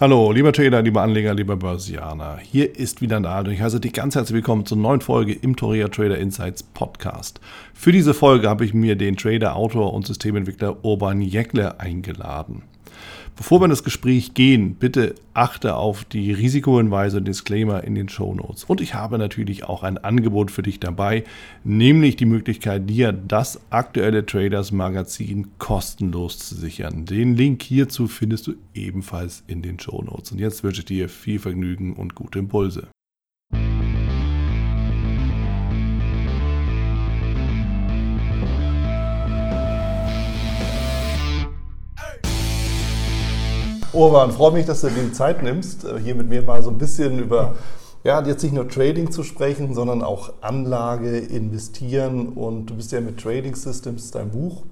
Hallo, lieber Trader, lieber Anleger, lieber Börsianer. Hier ist wieder Nahl und ich heiße dich ganz herzlich willkommen zur neuen Folge im Toria Trader Insights Podcast. Für diese Folge habe ich mir den Trader, Autor und Systementwickler Urban Jäckle eingeladen. Bevor wir in das Gespräch gehen, bitte achte auf die Risikohinweise und Disclaimer in den Show Notes. Und ich habe natürlich auch ein Angebot für dich dabei, nämlich die Möglichkeit, dir das aktuelle Traders Magazin kostenlos zu sichern. Den Link hierzu findest du ebenfalls in den Show Notes. Und jetzt wünsche ich dir viel Vergnügen und gute Impulse. Urban, freue mich, dass du dir die Zeit nimmst, äh, hier mit mir mal so ein bisschen über, ja, jetzt nicht nur Trading zu sprechen, sondern auch Anlage, Investieren. Und du bist ja mit Trading Systems dein Buch.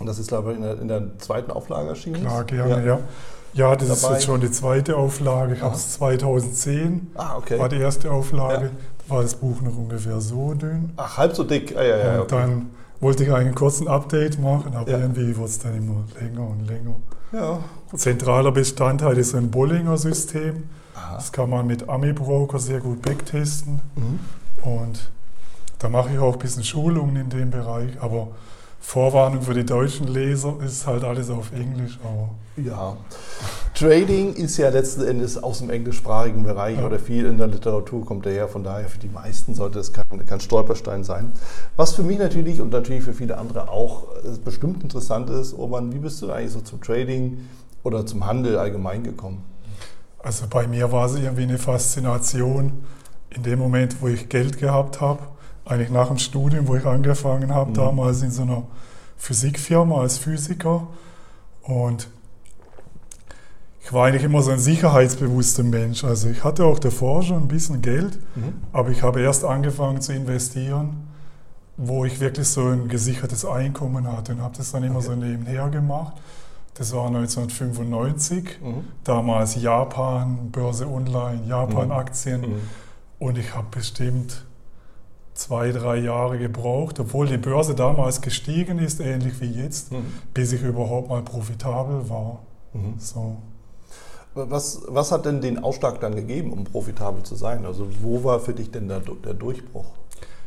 Und das ist, glaube ich, in der, in der zweiten Auflage erschienen. Klar, gerne, ja. ja. Ja, das dabei. ist jetzt schon die zweite Auflage. Ich habe es 2010. Ah, okay. War die erste Auflage. Ja. Da war das Buch noch ungefähr so dünn. Ach, halb so dick. Ah, ja, ja, und okay. dann wollte ich eigentlich einen kurzen Update machen, aber ja. irgendwie wurde es dann immer länger und länger. Ja. Zentraler Bestandteil ist ein Bollinger-System. Das kann man mit AmiBroker sehr gut backtesten. Mhm. Und da mache ich auch ein bisschen Schulungen in dem Bereich. Aber Vorwarnung für die deutschen Leser ist halt alles auf Englisch. Aber ja. Trading ist ja letzten Endes aus dem englischsprachigen Bereich ja. oder viel in der Literatur kommt daher. Von daher für die meisten sollte es kein, kein Stolperstein sein. Was für mich natürlich und natürlich für viele andere auch äh, bestimmt interessant ist, Urban, wie bist du eigentlich so zum Trading oder zum Handel allgemein gekommen? Also bei mir war es irgendwie eine Faszination in dem Moment, wo ich Geld gehabt habe, eigentlich nach dem Studium, wo ich angefangen habe, mhm. damals in so einer Physikfirma als Physiker. Und ich war eigentlich immer so ein sicherheitsbewusster Mensch. Also ich hatte auch davor schon ein bisschen Geld, mhm. aber ich habe erst angefangen zu investieren, wo ich wirklich so ein gesichertes Einkommen hatte und habe das dann immer okay. so nebenher gemacht. Das war 1995, mhm. damals Japan, Börse Online, Japan-Aktien. Mhm. mhm. Und ich habe bestimmt zwei, drei Jahre gebraucht, obwohl die Börse damals gestiegen ist, ähnlich wie jetzt, mhm. bis ich überhaupt mal profitabel war. Mhm. So. Was, was hat denn den Ausschlag dann gegeben, um profitabel zu sein? Also wo war für dich denn der, der Durchbruch?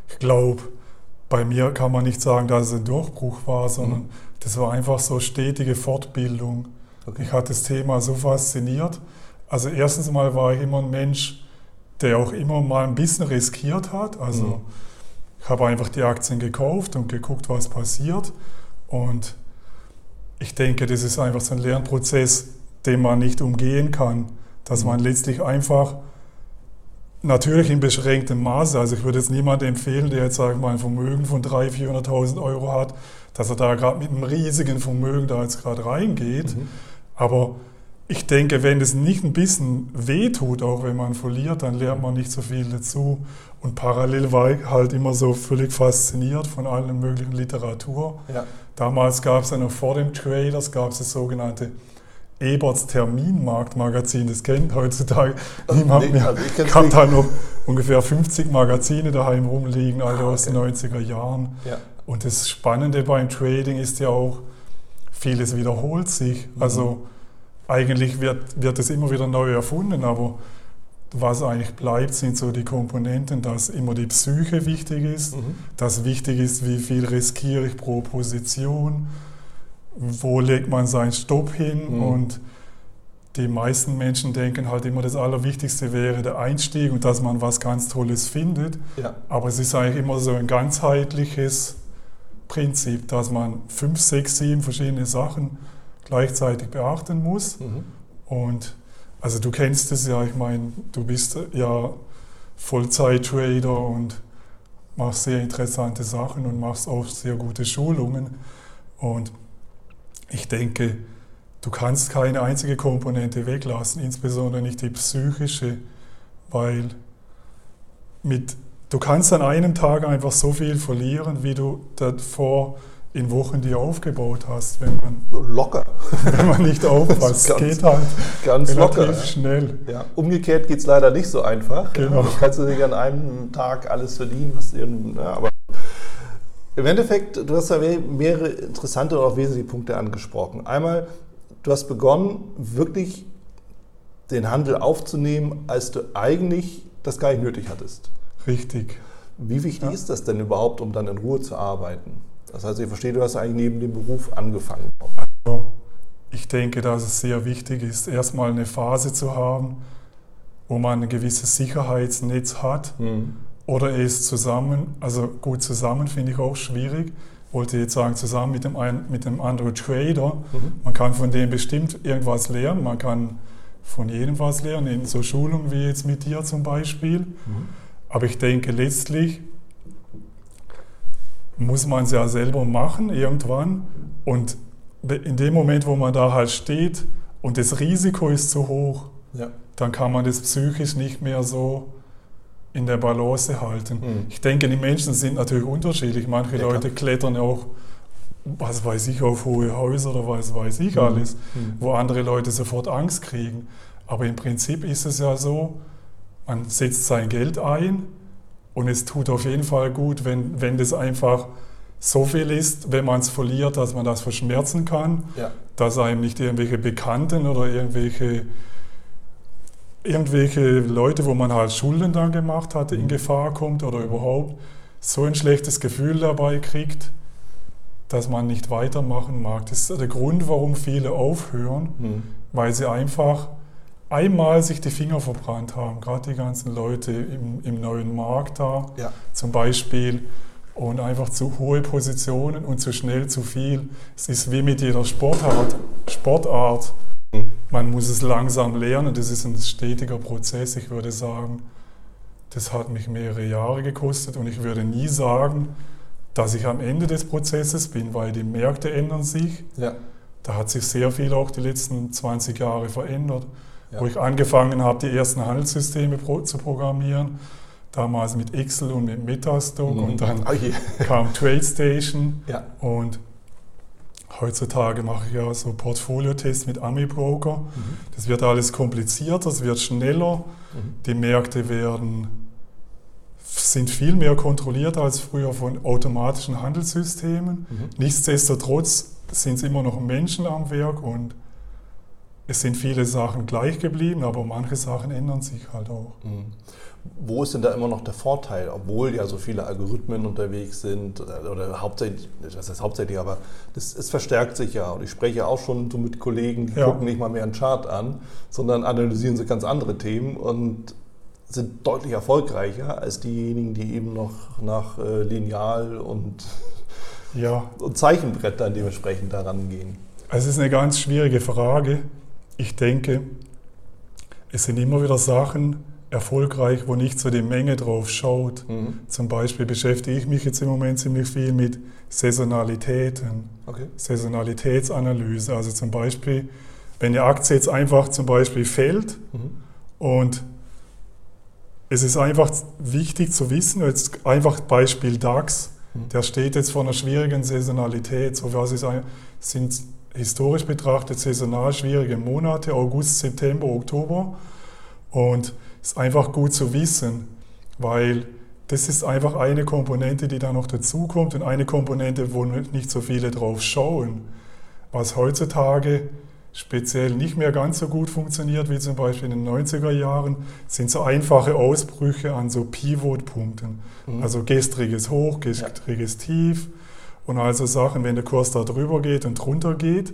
Ich glaube, bei mir kann man nicht sagen, dass es ein Durchbruch war, sondern mhm. das war einfach so stetige Fortbildung. Okay. Ich hatte das Thema so fasziniert. Also erstens mal war ich immer ein Mensch, der auch immer mal ein bisschen riskiert hat. Also mhm. ich habe einfach die Aktien gekauft und geguckt, was passiert. Und ich denke, das ist einfach so ein Lernprozess, den man nicht umgehen kann. Dass man mhm. letztlich einfach, natürlich in beschränktem Maße, also ich würde jetzt niemandem empfehlen, der jetzt sagen wir mal ein Vermögen von 300.000, 400.000 Euro hat, dass er da gerade mit einem riesigen Vermögen da jetzt gerade reingeht. Mhm. Aber ich denke, wenn es nicht ein bisschen wehtut, auch wenn man verliert, dann lernt man nicht so viel dazu. Und parallel war ich halt immer so völlig fasziniert von allen möglichen Literatur. Ja. Damals gab es ja noch vor dem Traders, gab es das sogenannte Eberts Terminmarktmagazin, das kennt heutzutage niemand mehr. Also ich, ich habe da noch ungefähr 50 Magazine daheim rumliegen, alle ah, okay. aus den 90er Jahren. Ja. Und das Spannende beim Trading ist ja auch, vieles wiederholt sich. Mhm. Also eigentlich wird, wird es immer wieder neu erfunden, aber was eigentlich bleibt, sind so die Komponenten, dass immer die Psyche wichtig ist, mhm. dass wichtig ist, wie viel riskiere ich pro Position, wo legt man seinen Stopp hin mhm. und die meisten Menschen denken halt immer, das Allerwichtigste wäre der Einstieg und dass man was ganz Tolles findet. Ja. Aber es ist eigentlich immer so ein ganzheitliches Prinzip, dass man fünf, sechs, sieben verschiedene Sachen gleichzeitig beachten muss. Mhm. Und also du kennst es ja, ich meine, du bist ja Vollzeit-Trader und machst sehr interessante Sachen und machst auch sehr gute Schulungen. Und ich denke, du kannst keine einzige Komponente weglassen, insbesondere nicht die psychische, weil mit, du kannst an einem Tag einfach so viel verlieren, wie du davor in Wochen, die aufgebaut hast, wenn man locker, wenn man nicht aufpasst. ganz, geht halt ganz locker, schnell. Ja. Umgekehrt geht es leider nicht so einfach. Genau. Ja, kannst du nicht an einem Tag alles verdienen, was dir, ja, aber im Endeffekt, du hast ja mehrere interessante und auch wesentliche Punkte angesprochen. Einmal, du hast begonnen, wirklich den Handel aufzunehmen, als du eigentlich das gar nicht nötig hattest. Richtig. Wie wichtig ja. ist das denn überhaupt, um dann in Ruhe zu arbeiten? Das heißt, ich verstehe, du hast eigentlich neben dem Beruf angefangen. Also, ich denke, dass es sehr wichtig ist, erstmal eine Phase zu haben, wo man ein gewisses Sicherheitsnetz hat mhm. oder es zusammen, also gut zusammen finde ich auch schwierig, wollte jetzt sagen, zusammen mit dem, ein, mit dem anderen Trader. Mhm. Man kann von dem bestimmt irgendwas lernen, man kann von jedem was lernen, in so Schulungen wie jetzt mit dir zum Beispiel. Mhm. Aber ich denke, letztlich muss man es ja selber machen irgendwann. Und in dem Moment, wo man da halt steht und das Risiko ist zu hoch, ja. dann kann man das psychisch nicht mehr so in der Balance halten. Mhm. Ich denke, die Menschen sind natürlich unterschiedlich. Manche ja, Leute klettern auch, was weiß ich, auf hohe Häuser oder was weiß ich mhm. alles, mhm. wo andere Leute sofort Angst kriegen. Aber im Prinzip ist es ja so, man setzt sein Geld ein und es tut auf jeden Fall gut, wenn, wenn das einfach so viel ist, wenn man es verliert, dass man das verschmerzen kann, ja. dass einem nicht irgendwelche Bekannten oder irgendwelche irgendwelche Leute, wo man halt Schulden dann gemacht hatte, in mhm. Gefahr kommt oder überhaupt so ein schlechtes Gefühl dabei kriegt, dass man nicht weitermachen mag. Das ist der Grund, warum viele aufhören, mhm. weil sie einfach einmal sich die Finger verbrannt haben, gerade die ganzen Leute im, im neuen Markt da ja. zum Beispiel und einfach zu hohe Positionen und zu schnell zu viel. Es ist wie mit jeder Sportart. Sportart. Man muss es langsam lernen, das ist ein stetiger Prozess. Ich würde sagen, das hat mich mehrere Jahre gekostet und ich würde nie sagen, dass ich am Ende des Prozesses bin, weil die Märkte ändern sich. Ja. Da hat sich sehr viel auch die letzten 20 Jahre verändert. Ja. Wo ich angefangen habe, die ersten Handelssysteme zu programmieren, damals mit Excel und mit Metastock mhm. und dann oh kam TradeStation ja. und Heutzutage mache ich ja so Portfoliotests mit Ami-Broker. Mhm. Das wird alles komplizierter, es wird schneller. Mhm. Die Märkte werden, sind viel mehr kontrolliert als früher von automatischen Handelssystemen. Mhm. Nichtsdestotrotz sind es immer noch Menschen am Werk und es sind viele Sachen gleich geblieben, aber manche Sachen ändern sich halt auch. Mhm wo ist denn da immer noch der Vorteil, obwohl ja so viele Algorithmen unterwegs sind oder, oder hauptsächlich, das heißt hauptsächlich, aber das, es verstärkt sich ja und ich spreche auch schon so mit Kollegen, die ja. gucken nicht mal mehr einen Chart an, sondern analysieren sie ganz andere Themen und sind deutlich erfolgreicher als diejenigen, die eben noch nach äh, Lineal und, ja. und Zeichenbrettern dementsprechend daran gehen. Es ist eine ganz schwierige Frage. Ich denke, es sind immer wieder Sachen, erfolgreich, wo nicht so die Menge drauf schaut. Mhm. Zum Beispiel beschäftige ich mich jetzt im Moment ziemlich viel mit Saisonalitäten, okay. Saisonalitätsanalyse. Also zum Beispiel, wenn eine Aktie jetzt einfach zum Beispiel fällt mhm. und es ist einfach wichtig zu wissen, jetzt einfach Beispiel DAX, mhm. der steht jetzt vor einer schwierigen Saisonalität. So was ist, sind historisch betrachtet saisonal schwierige Monate, August, September, Oktober. Und ist einfach gut zu wissen, weil das ist einfach eine Komponente, die da noch dazukommt und eine Komponente, wo nicht so viele drauf schauen. Was heutzutage speziell nicht mehr ganz so gut funktioniert wie zum Beispiel in den 90er Jahren, sind so einfache Ausbrüche an so Pivot-Punkten. Mhm. Also gestriges Hoch, gestriges ja. Tief und also Sachen, wenn der Kurs da drüber geht und drunter geht,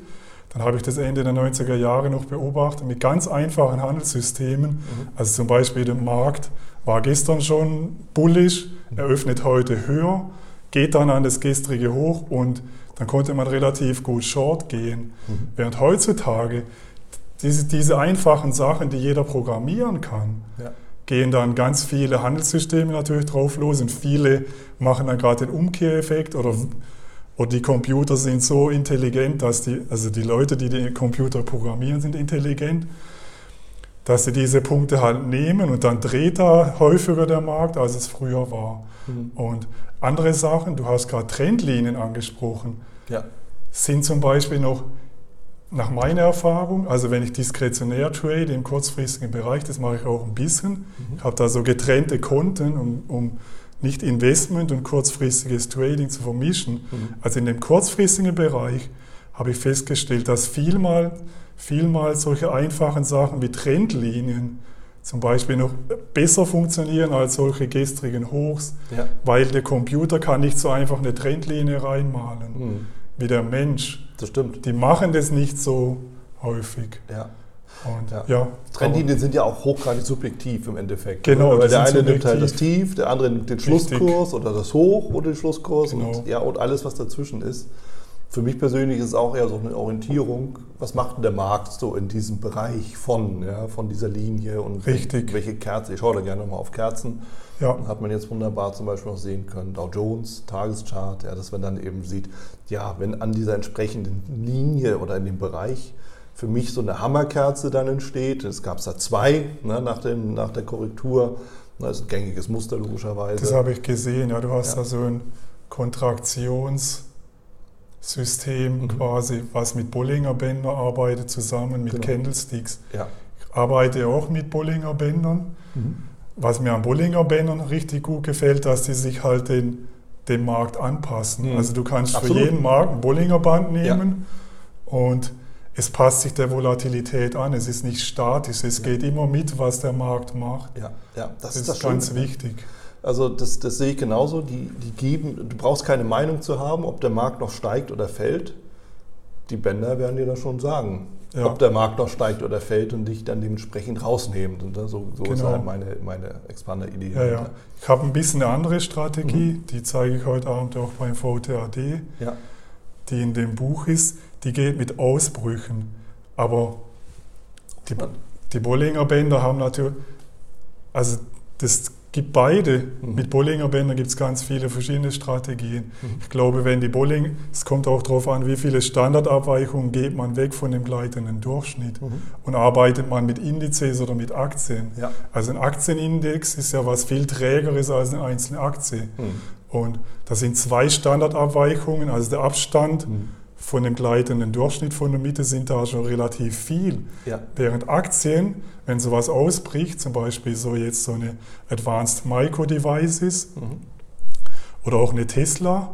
dann habe ich das Ende der 90er Jahre noch beobachtet mit ganz einfachen Handelssystemen. Mhm. Also zum Beispiel der Markt war gestern schon bullisch, eröffnet heute höher, geht dann an das gestrige hoch und dann konnte man relativ gut short gehen. Mhm. Während heutzutage diese, diese einfachen Sachen, die jeder programmieren kann, ja. gehen dann ganz viele Handelssysteme natürlich drauf los und viele machen dann gerade den Umkehreffekt oder und die Computer sind so intelligent, dass die, also die Leute, die die Computer programmieren, sind intelligent, dass sie diese Punkte halt nehmen und dann dreht da häufiger der Markt, als es früher war. Mhm. Und andere Sachen, du hast gerade Trendlinien angesprochen, ja. sind zum Beispiel noch nach meiner Erfahrung, also wenn ich diskretionär trade im kurzfristigen Bereich, das mache ich auch ein bisschen, mhm. ich habe da so getrennte Konten, um, um nicht Investment und kurzfristiges Trading zu vermischen. Mhm. Also in dem kurzfristigen Bereich habe ich festgestellt, dass vielmal, vielmals solche einfachen Sachen wie Trendlinien zum Beispiel noch besser funktionieren als solche gestrigen Hochs, Ja. weil der Computer kann nicht so einfach eine Trendlinie reinmalen Hm, wie der Mensch. das stimmt. Die machen das nicht so häufig. Ja. Und Ja. ja, Trendlinien sind ja auch hochgradig subjektiv im Endeffekt. Genau, Weil der eine nimmt halt das subjektiv. Tief, der andere nimmt den Richtig. Schlusskurs oder das Hoch oder den Schlusskurs Genau. und, ja, und alles, was dazwischen ist. Für mich persönlich ist es auch eher so eine Orientierung. Was macht denn der Markt so in diesem Bereich von, ja, von dieser Linie und Richtig. welche Kerze? Ich schaue da gerne nochmal auf Kerzen. ja, hat man jetzt wunderbar zum Beispiel noch sehen können, Dow Jones, Tageschart, ja, dass man dann eben sieht, ja, wenn an dieser entsprechenden Linie oder in dem Bereich für mich so eine Hammerkerze dann entsteht, es gab da zwei ne, nach, dem, nach der Korrektur, das ist ein gängiges Muster logischerweise. das habe ich gesehen. Ja, du hast Ja. da so ein Kontraktionssystem Mhm. quasi, was mit Bollinger Bändern arbeitet, zusammen mit Genau. Candlesticks. ja. Ich arbeite auch mit Bollinger Bändern. Mhm. Was mir an Bollinger Bändern richtig gut gefällt, dass die sich halt den, dem Markt anpassen. Mhm. Also du kannst Absolut. für jeden Markt ein Bollinger Band nehmen und es passt sich der Volatilität an. Es ist nicht statisch, es Ja. geht immer mit, was der Markt macht. Ja, ja, das, Das, ist das ist ganz Schöne. wichtig. Also das, das sehe ich genauso. Die, die geben, du brauchst keine Meinung zu haben, ob der Markt noch steigt oder fällt. Die Bänder werden dir das schon sagen, Ja. ob der Markt noch steigt oder fällt und dich dann dementsprechend rausnehmen. Und so, so ist Genau. halt meine, meine Expander-Idee. Ja, ja. Ich habe ein bisschen eine andere Strategie, Mhm. die zeige ich heute Abend auch beim VTAD, die in dem Buch ist. Die geht mit Ausbrüchen. Aber die, die Bollinger Bänder haben natürlich, also das gibt beide. Mhm. Mit Bollinger Bändern gibt es ganz viele verschiedene Strategien. Mhm. Ich glaube, wenn die Bolling, es kommt auch darauf an, wie viele Standardabweichungen geht man weg von dem gleitenden Durchschnitt Mhm. und arbeitet man mit Indizes oder mit Aktien. Ja. Also ein Aktienindex ist ja was viel trägeres als eine einzelne Aktie. Mhm. Und da sind zwei Standardabweichungen, also der Abstand Mhm. Von dem gleitenden Durchschnitt von der Mitte sind da schon relativ viel. Ja. Während Aktien, wenn sowas ausbricht, zum Beispiel so jetzt so eine Advanced Micro Devices Mhm. oder auch eine Tesla,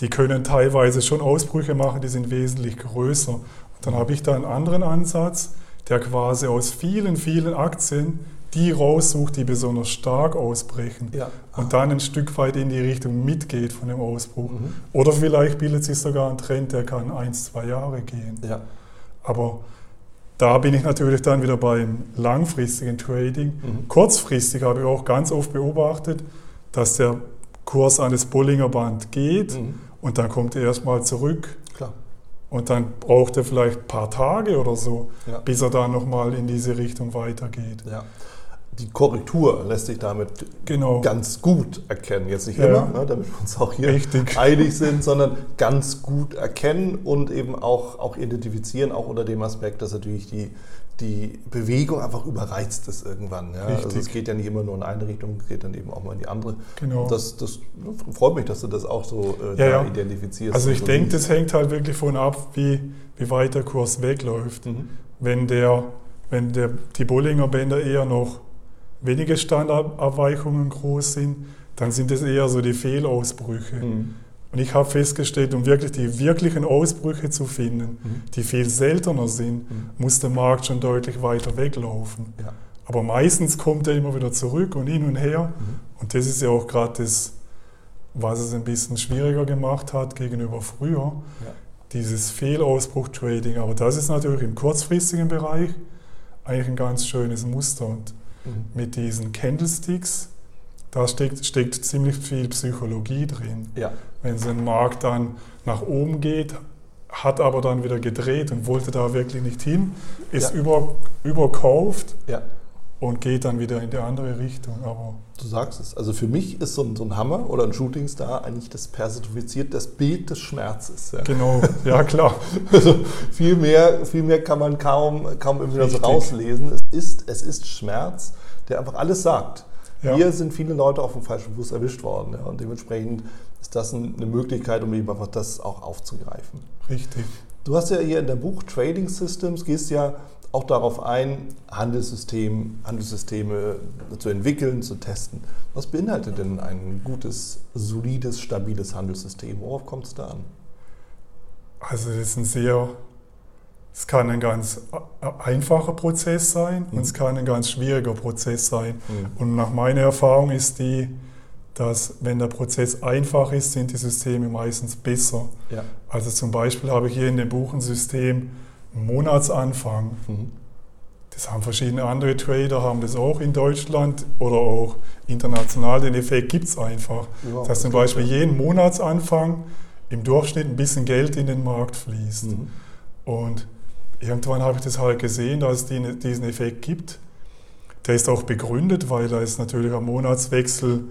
die können teilweise schon Ausbrüche machen, die sind wesentlich größer. Und dann habe ich da einen anderen Ansatz, der quasi aus vielen, vielen Aktien die raussucht, die besonders stark ausbrechen Ja. und dann ein Stück weit in die Richtung mitgeht von dem Ausbruch. Mhm. Oder vielleicht bildet sich sogar ein Trend, der kann eins, zwei Jahre gehen. Ja. Aber da bin ich natürlich dann wieder beim langfristigen Trading. Mhm. Kurzfristig habe ich auch ganz oft beobachtet, dass der Kurs an das Bollinger Band geht Mhm. und dann kommt er erstmal zurück Klar. und dann braucht er vielleicht ein paar Tage oder so, Ja. bis er dann nochmal in diese Richtung weitergeht. Ja. Die Korrektur lässt sich damit Genau. ganz gut erkennen. Jetzt nicht Ja. immer, ne, damit wir uns auch hier Richtig. einig sind, sondern ganz gut erkennen und eben auch, auch identifizieren, auch unter dem Aspekt, dass natürlich die, die Bewegung einfach überreizt ist irgendwann. Ja? Also es geht ja nicht immer nur in eine Richtung, es geht dann eben auch mal in die andere. Genau. Das, das freut mich, dass du das auch so äh, Ja, da identifizierst. Also ich so denke, siehst. das hängt halt wirklich von ab, wie, wie weit der Kurs wegläuft. Mhm. Wenn, der, wenn der, die Bollinger Bänder eher noch wenige Standardabweichungen groß sind, dann sind es eher so die Fehlausbrüche. Mhm. Und ich habe festgestellt, um wirklich die wirklichen Ausbrüche zu finden, Mhm. die viel seltener sind, Mhm. muss der Markt schon deutlich weiter weglaufen. Ja. Aber meistens kommt er immer wieder zurück und hin und her. Mhm. Und das ist ja auch gerade das, was es ein bisschen schwieriger gemacht hat gegenüber früher, Ja. dieses Fehlausbruch-Trading. Aber das ist natürlich im kurzfristigen Bereich eigentlich ein ganz schönes Muster. Und Mhm. mit diesen Candlesticks, da steckt, steckt ziemlich viel Psychologie drin. Ja. Wenn so ein Markt dann nach oben geht, hat aber dann wieder gedreht und wollte da wirklich nicht hin, ist Ja. über, überkauft ja. Und geht dann wieder in die andere Richtung. Aber Du sagst es. Also für mich ist so ein, so ein Hammer oder ein Shootingstar eigentlich das personifiziert das Bild des Schmerzes. Ja. genau, ja klar. Also viel mehr, viel mehr kann man kaum, kaum irgendwie so Richtig. rauslesen. Es ist, es ist Schmerz, der einfach alles sagt. Ja. Hier sind viele Leute auf dem falschen Fuß erwischt worden. Ja, und dementsprechend ist das ein- eine Möglichkeit, um eben einfach das auch aufzugreifen. Richtig. Du hast ja hier in deinem Buch Trading Systems, gehst ja auch darauf ein, Handelssystem, Handelssysteme zu entwickeln, zu testen. Was beinhaltet denn ein gutes, solides, stabiles Handelssystem? Worauf kommt es da an? Also das ist ein sehr Es kann ein ganz einfacher Prozess sein mhm. und es kann ein ganz schwieriger Prozess sein. Mhm. Und nach meiner Erfahrung ist die, dass wenn der Prozess einfach ist, sind die Systeme meistens besser. Ja. Also zum Beispiel habe ich hier in dem Buch ein System Monatsanfang. Mhm. Das haben verschiedene andere Trader, haben das auch in Deutschland oder auch international. Den Effekt gibt es einfach. Ja, dass zum Beispiel jeden Monatsanfang im Durchschnitt ein bisschen Geld in den Markt fließt. Mhm. Und irgendwann habe ich das halt gesehen, dass es diesen Effekt gibt. Der ist auch begründet, weil da ist natürlich am Monatswechsel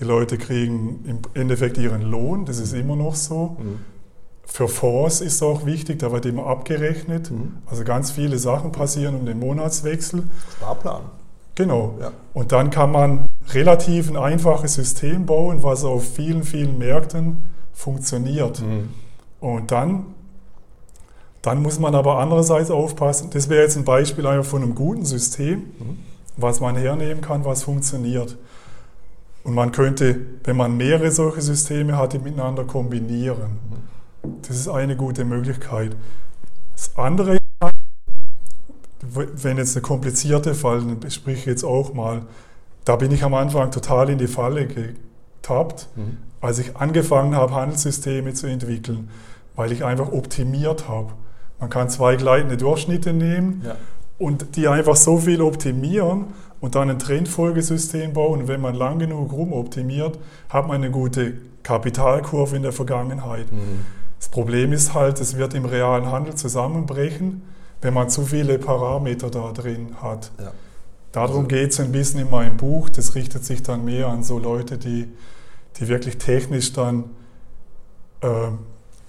die Leute kriegen im Endeffekt ihren Lohn, das ist immer noch so. Mhm. Für Fonds ist es auch wichtig, da wird immer abgerechnet. Mhm. Also ganz viele Sachen passieren um den Monatswechsel. Sparplan. Genau. Ja. Und dann kann man relativ ein einfaches System bauen, was auf vielen, vielen Märkten funktioniert. Mhm. Und dann, dann muss man aber andererseits aufpassen. Das wäre jetzt ein Beispiel von einem guten System, mhm. was man hernehmen kann, was funktioniert. Und man könnte, wenn man mehrere solche Systeme hat, die miteinander kombinieren. Das ist eine gute Möglichkeit. Das andere, wenn jetzt eine komplizierte Fall, sprich ich jetzt auch mal, da bin ich am Anfang total in die Falle getappt, mhm. als ich angefangen habe, Handelssysteme zu entwickeln, weil ich einfach optimiert habe. Man kann zwei gleitende Durchschnitte nehmen ja. und die einfach so viel optimieren und dann ein Trendfolgesystem bauen. Und wenn man lang genug rumoptimiert, hat man eine gute Kapitalkurve in der Vergangenheit. Mhm. Das Problem ist halt, es wird im realen Handel zusammenbrechen, wenn man zu viele Parameter da drin hat. Ja. Darum also, geht es ein bisschen in meinem Buch. Das richtet sich dann mehr an so Leute, die, die wirklich technisch dann äh,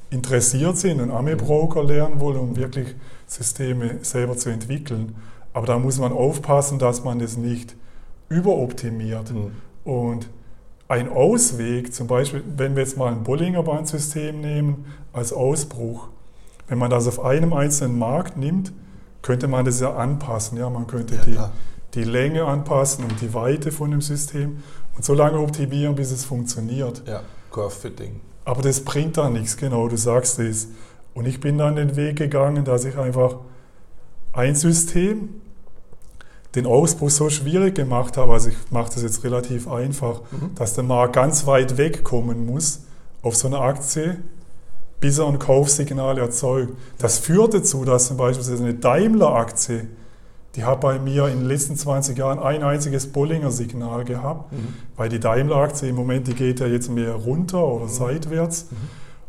interessiert sind und Ami-Broker lernen wollen, um wirklich Systeme selber zu entwickeln. Aber da muss man aufpassen, dass man das nicht überoptimiert. Mhm. Und ein Ausweg, zum Beispiel, wenn wir jetzt mal ein Bollinger Bandsystem nehmen als Ausbruch, wenn man das auf einem einzelnen Markt nimmt, könnte man das ja anpassen. Ja, man könnte ja, die, die Länge anpassen und die Weite von dem System und so lange optimieren, bis es funktioniert. Ja, Curve Fitting. Aber das bringt da nichts, genau, du sagst es. Und ich bin dann den Weg gegangen, dass ich einfach ein System den Ausbruch so schwierig gemacht habe, also ich mache das jetzt relativ einfach, mhm. dass der Markt ganz weit wegkommen muss auf so eine Aktie, bis er ein Kaufsignal erzeugt. Das führt dazu, dass zum Beispiel eine Daimler-Aktie, die hat bei mir in den letzten 20 Jahren ein einziges Bollinger-Signal gehabt, mhm. weil die Daimler-Aktie im Moment, die geht ja jetzt mehr runter oder mhm. seitwärts. Mhm.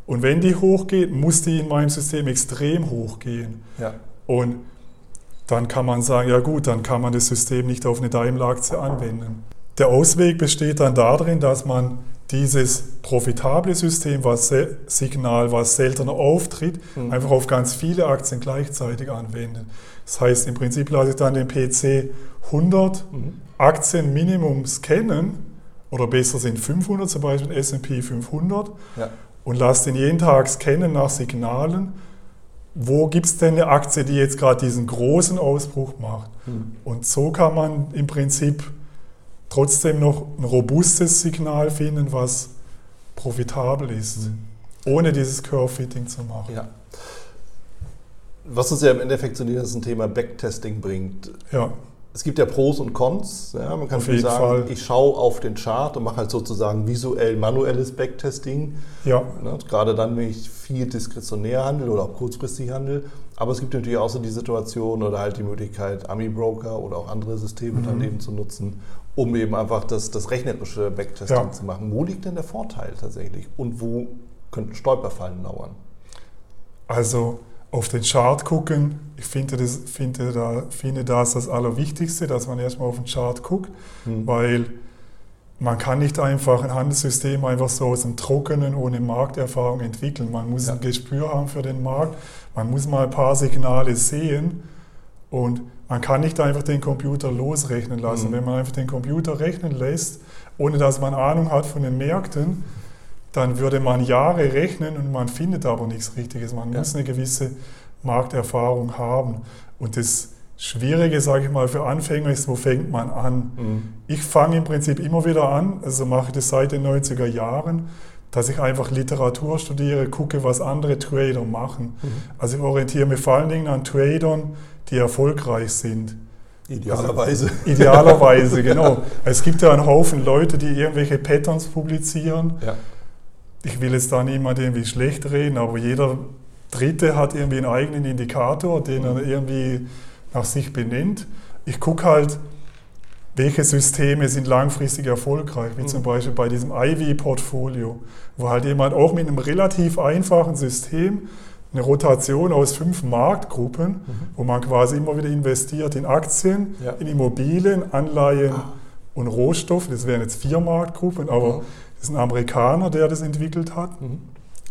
Und wenn die hochgeht, muss die in meinem System extrem hochgehen. Ja. Und dann kann man sagen, ja gut, dann kann man das System nicht auf eine Daimler-Aktie anwenden. Der Ausweg besteht dann darin, dass man dieses profitable System, was Signal, was seltener auftritt, mhm. einfach auf ganz viele Aktien gleichzeitig anwendet. Das heißt, im Prinzip lasse ich dann den PC 100 mhm. Aktien Minimum scannen, oder besser sind 500, zum Beispiel S&P 500, ja. und lasse den jeden Tag scannen nach Signalen wo gibt es denn eine Aktie, die jetzt gerade diesen großen Ausbruch macht? Hm. Und so kann man im Prinzip trotzdem noch ein robustes Signal finden, was profitabel ist, hm. ohne dieses Curve-Fitting zu machen. Ja. Was uns ja im Endeffekt zu diesem Thema Backtesting bringt. Ja es gibt ja Pros und Cons. Ja, man kann auf sagen, Fall. ich schaue auf den Chart und mache halt sozusagen visuell manuelles Backtesting. Ja. Ne, gerade dann, wenn ich viel diskretionär handle oder auch kurzfristig handle. Aber es gibt natürlich auch so die Situation oder halt die Möglichkeit, Ami-Broker oder auch andere Systeme mhm. dann eben zu nutzen, um eben einfach das, das rechnerische Backtesting ja. zu machen. Wo liegt denn der Vorteil tatsächlich und wo könnten Stolperfallen lauern? Also auf den Chart gucken. Ich finde das, finde, da, finde das das Allerwichtigste, dass man erstmal auf den Chart guckt, mhm. weil man kann nicht einfach ein Handelssystem einfach so aus dem Trockenen ohne Markterfahrung entwickeln. Man muss ja. ein Gespür haben für den Markt, man muss mal ein paar Signale sehen und man kann nicht einfach den Computer losrechnen lassen. Mhm. Wenn man einfach den Computer rechnen lässt, ohne dass man Ahnung hat von den Märkten, dann würde man Jahre rechnen und man findet aber nichts Richtiges. Man ja. muss eine gewisse Markterfahrung haben. Und das Schwierige, sage ich mal, für Anfänger ist, wo fängt man an? Mhm. Ich fange im Prinzip immer wieder an, also mache ich das seit den 90er Jahren, dass ich einfach Literatur studiere, gucke, was andere Trader machen. Mhm. Also ich orientiere mich vor allen Dingen an Tradern, die erfolgreich sind. Idealerweise. Also, idealerweise, genau. Es gibt ja einen Haufen Leute, die irgendwelche Patterns publizieren. Ja. Ich will jetzt da niemand irgendwie schlecht reden, aber jeder Dritte hat irgendwie einen eigenen Indikator, den er irgendwie nach sich benennt. Ich gucke halt, welche Systeme sind langfristig erfolgreich, wie mhm. zum Beispiel bei diesem Ivy-Portfolio, wo halt jemand auch mit einem relativ einfachen System eine Rotation aus fünf Marktgruppen, mhm. wo man quasi immer wieder investiert in Aktien, ja. in Immobilien, Anleihen ah. und Rohstoffe. Das wären jetzt vier Marktgruppen, aber mhm. Das ist ein Amerikaner, der das entwickelt hat, mhm.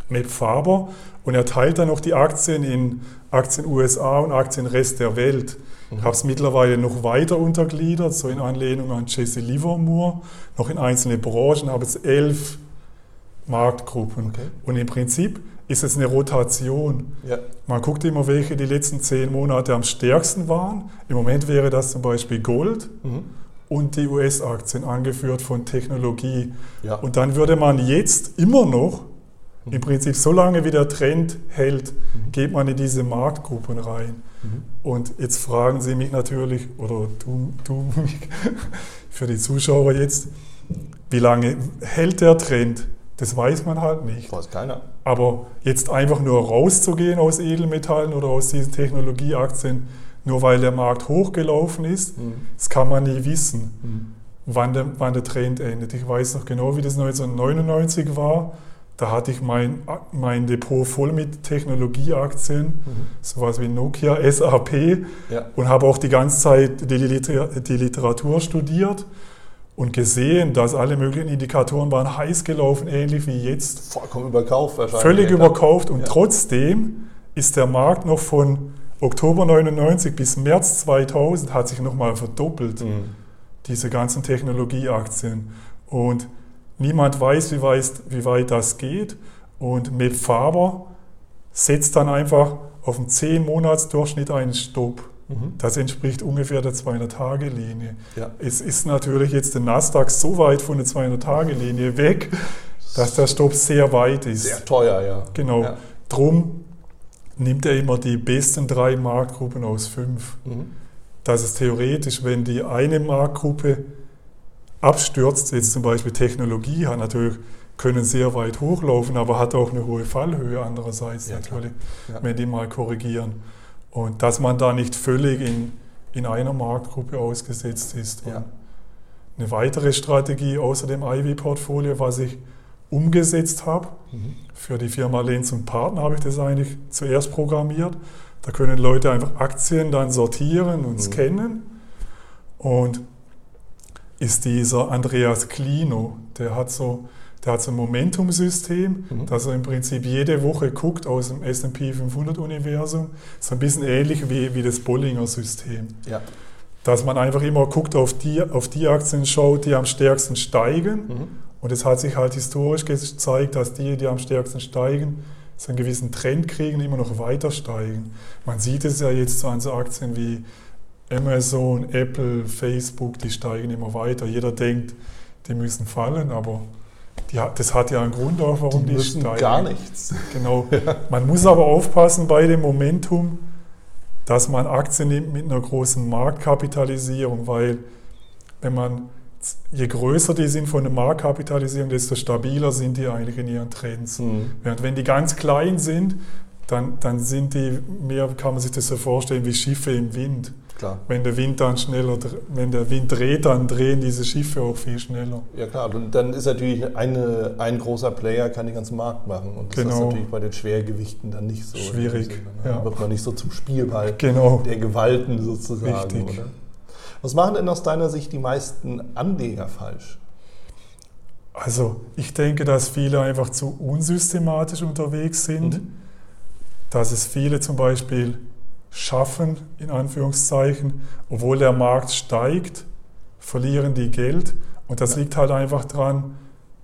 Matt Faber. Und er teilt dann noch die Aktien in Aktien USA und Aktien Rest der Welt. Ich habe es mittlerweile noch weiter untergliedert, so in Anlehnung an Jesse Livermore, noch in einzelne Branchen, habe jetzt elf Marktgruppen. Okay. Und im Prinzip ist es eine Rotation. Ja. Man guckt immer, welche die letzten zehn Monate am stärksten waren. Im Moment wäre das zum Beispiel Gold mhm. Und die US-Aktien, angeführt von Technologie. Ja. Und dann würde man jetzt immer noch, im Prinzip so lange wie der Trend hält, mhm. geht man in diese Marktgruppen rein. Mhm. Und jetzt fragen Sie mich natürlich, oder du, du mich, für die Zuschauer jetzt, wie lange hält der Trend? Das weiß man halt nicht. Weiß keiner. Aber jetzt einfach nur rauszugehen aus Edelmetallen oder aus diesen Technologieaktien, nur weil der Markt hochgelaufen ist, mhm. das kann man nie wissen, mhm. wann, der, wann der Trend endet. Ich weiß noch genau, wie das 1999 war. Da hatte ich mein, mein Depot voll mit Technologieaktien, mhm. sowas wie Nokia, SAP, ja. und habe auch die ganze Zeit die, Liter die Literatur studiert und gesehen, dass alle möglichen Indikatoren waren heiß gelaufen, ähnlich wie jetzt. Vollkommen überkauft wahrscheinlich. Völlig überkauft und ja. trotzdem ist der Markt noch von Oktober 99 bis März 2000 hat sich nochmal verdoppelt, mhm. diese ganzen Technologieaktien. Und niemand weiß, wie weit, wie weit das geht. Und Meb Faber setzt dann einfach auf dem 10-Monats-Durchschnitt einen Stopp. Mhm. Das entspricht ungefähr der 200-Tage-Linie. Ja. Es ist natürlich jetzt der Nasdaq so weit von der 200-Tage-Linie weg, dass der Stopp sehr weit ist. Sehr teuer, ja. Genau. Ja. Drum nimmt er immer die besten drei Marktgruppen aus fünf. Mhm. Das ist theoretisch, wenn die eine Marktgruppe abstürzt, jetzt zum Beispiel Technologie, hat natürlich können sehr weit hochlaufen, aber hat auch eine hohe Fallhöhe andererseits ja, natürlich, ja. wenn die mal korrigieren. Und dass man da nicht völlig in, in einer Marktgruppe ausgesetzt ist. Ja. Eine weitere Strategie außer dem Ivy-Portfolio, was ich umgesetzt habe, mhm. für die Firma Lenz und Partner habe ich das eigentlich zuerst programmiert. Da können Leute einfach Aktien dann sortieren und mhm. scannen. Und ist dieser Andreas Klino, der hat so der hat so ein Momentum-System, mhm. dass er im Prinzip jede Woche guckt aus dem S&P 500-Universum. So ein bisschen ähnlich wie, wie das Bollinger-System. Ja. Dass man einfach immer guckt, auf die, auf die Aktien schaut, die am stärksten steigen. Und es hat sich halt historisch gezeigt, dass die, die am stärksten steigen, so einen gewissen Trend kriegen, immer noch weiter steigen. Man sieht es ja jetzt so an so Aktien wie Amazon, Apple, Facebook, die steigen immer weiter. Jeder denkt, die müssen fallen, aber ja, das hat ja einen Grund auch, warum die, die steigen. gar nichts. Genau. Man muss aber aufpassen bei dem Momentum, dass man Aktien nimmt mit einer großen Marktkapitalisierung, weil wenn man je größer die sind von der Marktkapitalisierung, desto stabiler sind die eigentlich in ihren Trends. Mhm. Während wenn die ganz klein sind, dann, dann sind die mehr, kann man sich das so vorstellen, wie Schiffe im Wind. Klar. Wenn der Wind dann schneller, wenn der Wind dreht, dann drehen diese Schiffe auch viel schneller. Ja klar, und dann ist natürlich eine, ein großer Player kann den ganzen Markt machen. Und das genau. ist natürlich bei den Schwergewichten dann nicht so. Schwierig. Ne? ja. wird man nicht so zum Spielball genau. der Gewalten sozusagen. Richtig. Oder? Was machen denn aus deiner Sicht die meisten Anleger falsch? Also ich denke, dass viele einfach zu unsystematisch unterwegs sind. Mhm. Dass es viele zum Beispiel schaffen, in Anführungszeichen, obwohl der Markt steigt, verlieren die Geld. Und das ja. liegt halt einfach dran,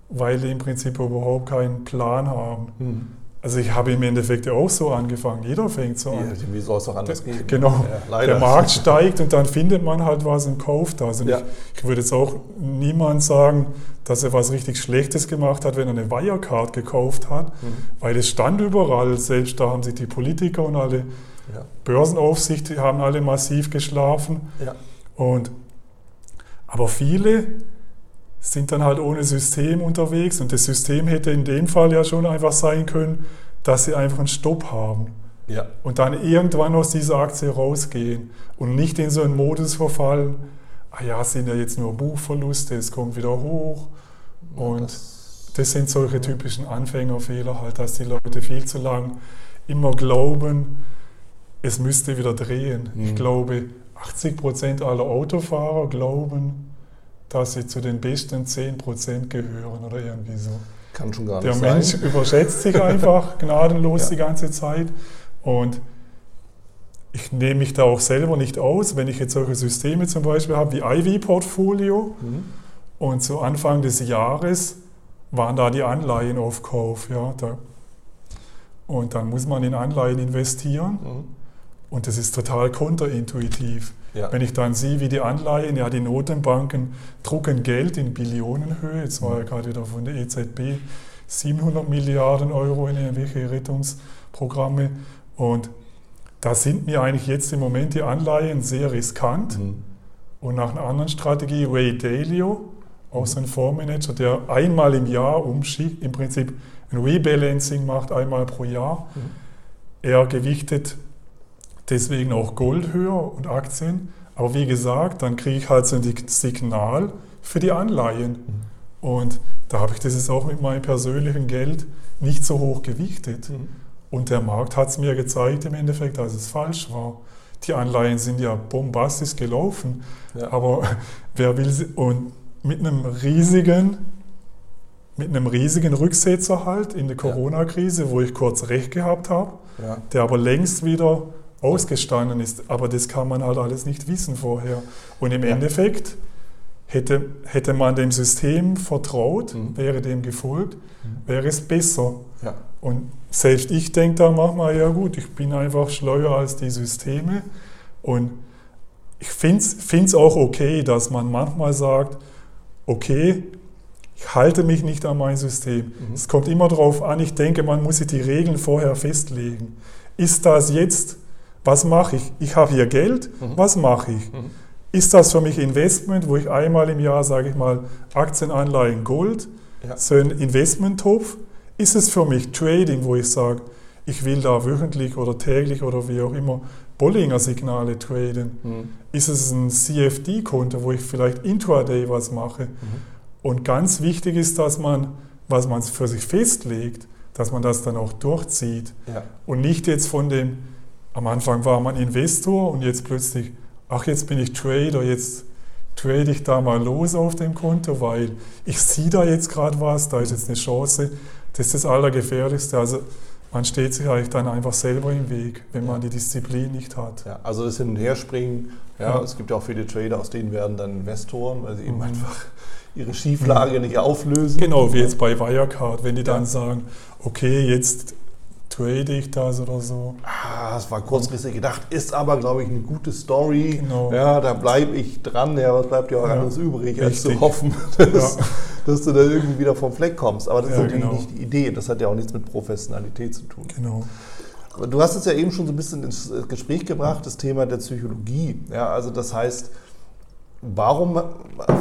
weil die im Prinzip überhaupt keinen Plan haben. Mhm. Also ich habe im Endeffekt auch so angefangen. Jeder fängt so an. Ja, wie soll es auch anders gehen? Genau. Ja, der Markt steigt und dann findet man halt was und kauft das. Und ja. ich, ich, würde jetzt auch niemand sagen, dass er was richtig Schlechtes gemacht hat, wenn er eine Wirecard gekauft hat, mhm. weil es stand überall. Selbst da haben sich die Politiker und alle ja. Börsenaufsicht haben alle massiv geschlafen. Und, aber viele sind dann halt ohne System unterwegs und das System hätte in dem Fall ja schon einfach sein können, dass sie einfach einen Stopp haben. Ja. Und dann irgendwann aus dieser Aktie rausgehen und nicht in so einen Modus verfallen, ah ja, sind ja jetzt nur Buchverluste, es kommt wieder hoch. Und das, das sind solche typischen Anfängerfehler halt, dass die Leute viel zu lang immer glauben, es müsste wieder drehen. Mhm. Ich glaube, 80 Prozent aller Autofahrer glauben, dass sie zu den besten 10% gehören oder irgendwie so. Kann schon gar nicht sein. Der Mensch überschätzt sich einfach gnadenlos ja. die ganze Zeit und ich nehme mich da auch selber nicht aus, wenn ich jetzt solche Systeme zum Beispiel habe wie Ivy-Portfolio mhm. und zu Anfang des Jahres waren da die Anleihen auf Kauf. Ja, da, und dann muss man in Anleihen investieren mhm. Und das ist total kontraintuitiv. Ja. Wenn ich dann sehe, wie die Anleihen, ja, die Notenbanken drucken Geld in Billionenhöhe, jetzt war ja gerade wieder von der EZB 700 Milliarden Euro in irgendwelche Rettungsprogramme und da sind mir eigentlich jetzt im Moment die Anleihen sehr riskant. Mhm. Und nach einer anderen Strategie, Ray Dalio, auch so ein Fondsmanager, der einmal im Jahr umschickt, im Prinzip ein Rebalancing macht, einmal pro Jahr. Mhm. Er gewichtet deswegen auch Gold höher und Aktien. Aber wie gesagt, dann kriege ich halt so ein Signal für die Anleihen. Mhm. Und da habe ich das jetzt auch mit meinem persönlichen Geld nicht so hoch gewichtet. Mhm. Und der Markt hat es mir gezeigt im Endeffekt, dass es falsch war. Die Anleihen sind ja bombastisch gelaufen. Ja. Aber wer will sie. Und mit einem riesigen, mit einem riesigen Rücksetzer halt in der Corona-Krise, wo ich kurz recht gehabt habe, ja. der aber längst wieder ausgestanden ist. Aber das kann man halt alles nicht wissen vorher. Und im ja. Endeffekt hätte, hätte man dem System vertraut, mhm. wäre dem gefolgt, mhm. wäre es besser. Ja. Und selbst ich denke da manchmal, ja gut, ich bin einfach schleuer als die Systeme. Und ich finde es auch okay, dass man manchmal sagt, okay, ich halte mich nicht an mein System. Mhm. Es kommt immer darauf an, ich denke, man muss sich die Regeln vorher festlegen. Ist das jetzt was mache ich? Ich habe hier Geld, mhm. was mache ich? Mhm. Ist das für mich Investment, wo ich einmal im Jahr, sage ich mal, Aktienanleihen Gold, ja. so ein Investmenttopf? Ist es für mich Trading, wo ich sage, ich will da wöchentlich oder täglich oder wie auch immer Bollinger-Signale traden? Mhm. Ist es ein CFD-Konto, wo ich vielleicht intraday was mache? Mhm. Und ganz wichtig ist, dass man, was man für sich festlegt, dass man das dann auch durchzieht ja. und nicht jetzt von dem am Anfang war man Investor und jetzt plötzlich, ach, jetzt bin ich Trader, jetzt trade ich da mal los auf dem Konto, weil ich sehe da jetzt gerade was, da ist jetzt eine Chance. Das ist das Allergefährlichste. Also man steht sich eigentlich dann einfach selber im Weg, wenn man die Disziplin nicht hat. Ja, also das Hin- und Herspringen, ja, ja, es gibt ja auch viele Trader, aus denen werden dann Investoren, weil sie eben mhm. einfach ihre Schieflage mhm. nicht auflösen. Genau, wie jetzt bei Wirecard, wenn die dann sagen, okay, jetzt trade ich das oder so. Ah, das war kurzfristig gedacht, ist aber, glaube ich, eine gute Story. Genau. Ja, da bleibe ich dran. Ja, was bleibt dir auch ja, anderes übrig, richtig. als zu hoffen, dass, ja. dass, du da irgendwie wieder vom Fleck kommst. Aber das ja, ist natürlich genau. nicht die Idee. Das hat ja auch nichts mit Professionalität zu tun. Genau. Du hast es ja eben schon so ein bisschen ins Gespräch gebracht, das Thema der Psychologie. Ja, also das heißt, warum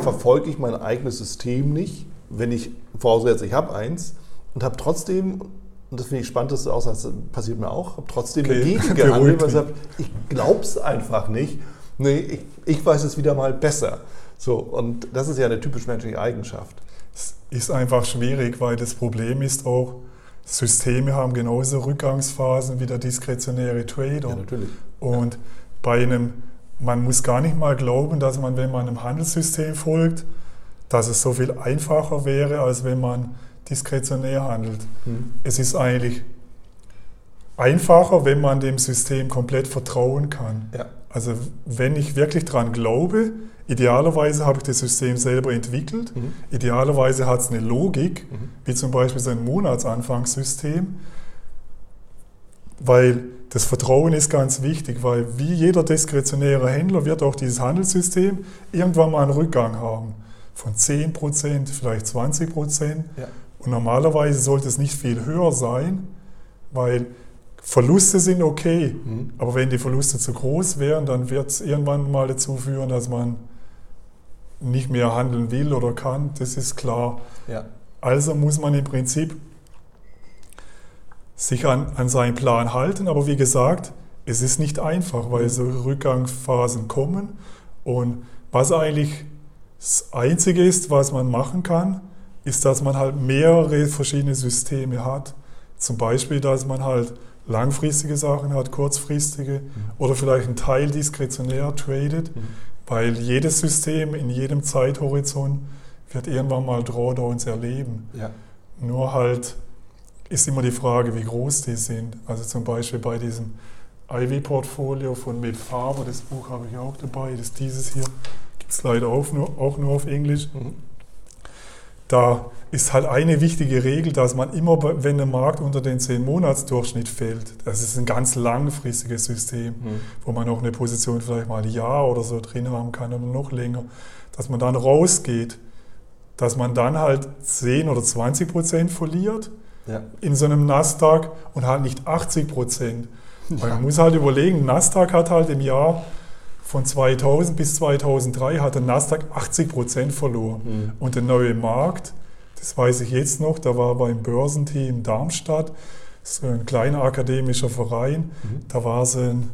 verfolge ich mein eigenes System nicht, wenn ich voraussetze, ich habe eins und habe trotzdem und das finde ich spannend, dass du auch sagst, das passiert mir auch, habe trotzdem okay. dagegen gehandelt, weil ich sage, ich glaube es einfach nicht. Nee, ich, ich, weiß es wieder mal besser. So, und das ist ja eine typisch menschliche Eigenschaft. Es ist einfach schwierig, weil das Problem ist auch, Systeme haben genauso Rückgangsphasen wie der diskretionäre Trader. Ja, natürlich. Und ja. bei einem, man muss gar nicht mal glauben, dass man, wenn man einem Handelssystem folgt, dass es so viel einfacher wäre, als wenn man diskretionär handelt. Mhm. Es ist eigentlich einfacher, wenn man dem System komplett vertrauen kann. Ja. Also wenn ich wirklich daran glaube, idealerweise habe ich das System selber entwickelt, mhm. idealerweise hat es eine Logik, mhm. wie zum Beispiel so ein Monatsanfangssystem. weil das Vertrauen ist ganz wichtig, weil wie jeder diskretionäre Händler wird auch dieses Handelssystem irgendwann mal einen Rückgang haben von 10%, vielleicht 20%. Ja. Und normalerweise sollte es nicht viel höher sein, weil Verluste sind okay, mhm. aber wenn die Verluste zu groß wären, dann wird es irgendwann mal dazu führen, dass man nicht mehr handeln will oder kann, das ist klar. Ja. Also muss man im Prinzip sich an, an seinen Plan halten, aber wie gesagt, es ist nicht einfach, weil mhm. so Rückgangsphasen kommen und was eigentlich das Einzige ist, was man machen kann, ist, dass man halt mehrere verschiedene Systeme hat. Zum Beispiel, dass man halt langfristige Sachen hat, kurzfristige mhm. oder vielleicht einen Teil diskretionär tradet, mhm. weil jedes System in jedem Zeithorizont wird irgendwann mal Drawdowns erleben. Ja. Nur halt ist immer die Frage, wie groß die sind. Also zum Beispiel bei diesem Ivy-Portfolio von Med Faber, das Buch habe ich auch dabei, das ist dieses hier, gibt es leider auch nur, auch nur auf Englisch. Mhm. Da ist halt eine wichtige Regel, dass man immer, wenn der Markt unter den 10-Monats-Durchschnitt fällt, das ist ein ganz langfristiges System, mhm. wo man auch eine Position vielleicht mal ein Jahr oder so drin haben kann oder noch länger, dass man dann rausgeht, dass man dann halt 10 oder 20 Prozent verliert ja. in so einem Nasdaq und halt nicht 80 Prozent. Weil man muss halt überlegen, Nasdaq hat halt im Jahr von 2000 bis 2003 hat der Nasdaq 80 Prozent verloren. Mhm. Und der neue Markt, das weiß ich jetzt noch, da war beim Börsenteam Darmstadt, so ein kleiner akademischer Verein, mhm. da war so ein,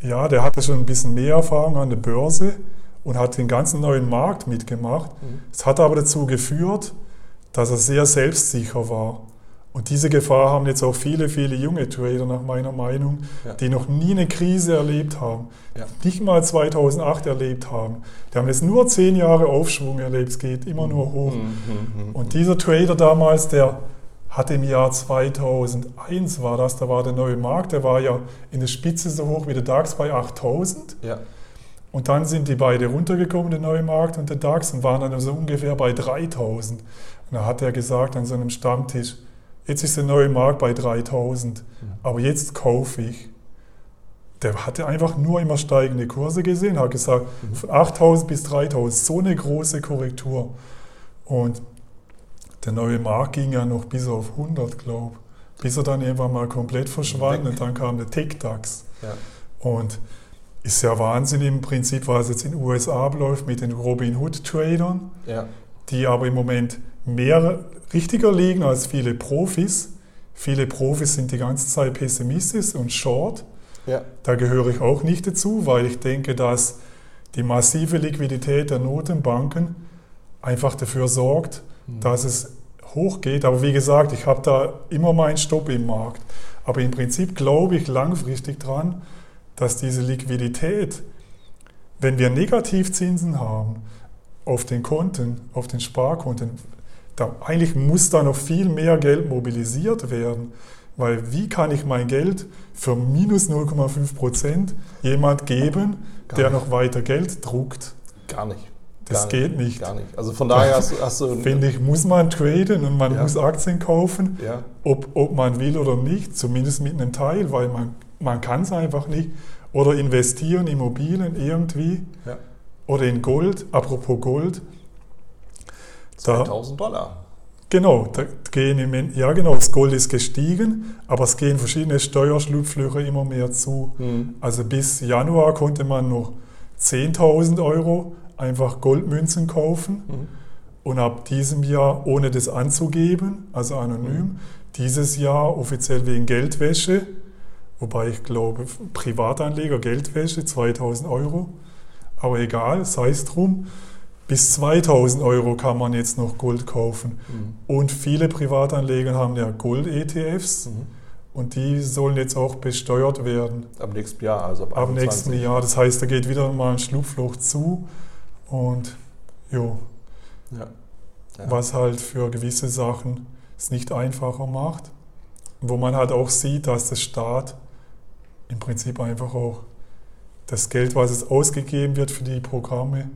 ja, der hatte schon ein bisschen mehr Erfahrung an der Börse und hat den ganzen neuen Markt mitgemacht. Mhm. Es mhm. hat aber dazu geführt, dass er sehr selbstsicher war. Und diese Gefahr haben jetzt auch viele, viele junge Trader nach meiner Meinung, ja. die noch nie eine Krise erlebt haben, ja. nicht mal 2008 erlebt haben. Die haben jetzt nur zehn Jahre Aufschwung erlebt, es geht immer nur hoch. Mhm, mhm, mhm. Und dieser Trader damals, der hat im Jahr 2001 war das, da war der neue Markt, der war ja in der Spitze so hoch wie der DAX bei 8000. Ja. Und dann sind die beide runtergekommen, der neue Markt und der DAX, und waren dann so ungefähr bei 3000. Und da hat er gesagt an so einem Stammtisch, Jetzt ist der neue Markt bei 3000, aber jetzt kaufe ich. Der hatte einfach nur immer steigende Kurse gesehen, hat gesagt, von 8000 bis 3000, so eine große Korrektur. Und der neue Markt ging ja noch bis auf 100, glaube ich, bis er dann irgendwann mal komplett verschwand und dann kam der TikToks. Ja. Und ist ja Wahnsinn im Prinzip, was jetzt in den USA läuft mit den Robin Hood Tradern, ja. die aber im Moment mehr richtiger liegen als viele Profis. Viele Profis sind die ganze Zeit pessimistisch und short. Ja. Da gehöre ich auch nicht dazu, weil ich denke, dass die massive Liquidität der Notenbanken einfach dafür sorgt, mhm. dass es hochgeht. Aber wie gesagt, ich habe da immer meinen Stopp im Markt. Aber im Prinzip glaube ich langfristig dran, dass diese Liquidität, wenn wir Negativzinsen haben auf den Konten, auf den Sparkonten, da, eigentlich muss da noch viel mehr Geld mobilisiert werden. Weil wie kann ich mein Geld für minus 0,5 Prozent jemand geben, Gar der nicht. noch weiter Geld druckt? Gar nicht. Das Gar geht nicht. Gar nicht. Also von daher hast, hast du. Finde ich, muss man traden und man ja. muss Aktien kaufen, ja. ob, ob man will oder nicht, zumindest mit einem Teil, weil man, man kann es einfach nicht. Oder investieren, in Immobilien irgendwie. Ja. Oder in Gold. Apropos Gold. 2000 Dollar. Genau, da gehen im, ja genau, das Gold ist gestiegen, aber es gehen verschiedene Steuerschlupflöcher immer mehr zu. Mhm. Also bis Januar konnte man noch 10.000 Euro einfach Goldmünzen kaufen mhm. und ab diesem Jahr, ohne das anzugeben, also anonym, mhm. dieses Jahr offiziell wegen Geldwäsche, wobei ich glaube, Privatanleger Geldwäsche 2.000 Euro, aber egal, sei es drum bis 2000 Euro kann man jetzt noch Gold kaufen. Mhm. Und viele Privatanleger haben ja Gold-ETFs. Mhm. Und die sollen jetzt auch besteuert werden. Ab nächstem Jahr, also ab, ab nächsten Jahr. Das heißt, da geht wieder mal ein Schlupfloch zu. Und jo. Ja. Ja. Was halt für gewisse Sachen es nicht einfacher macht. Wo man halt auch sieht, dass der Staat im Prinzip einfach auch das Geld, was es ausgegeben wird für die Programme,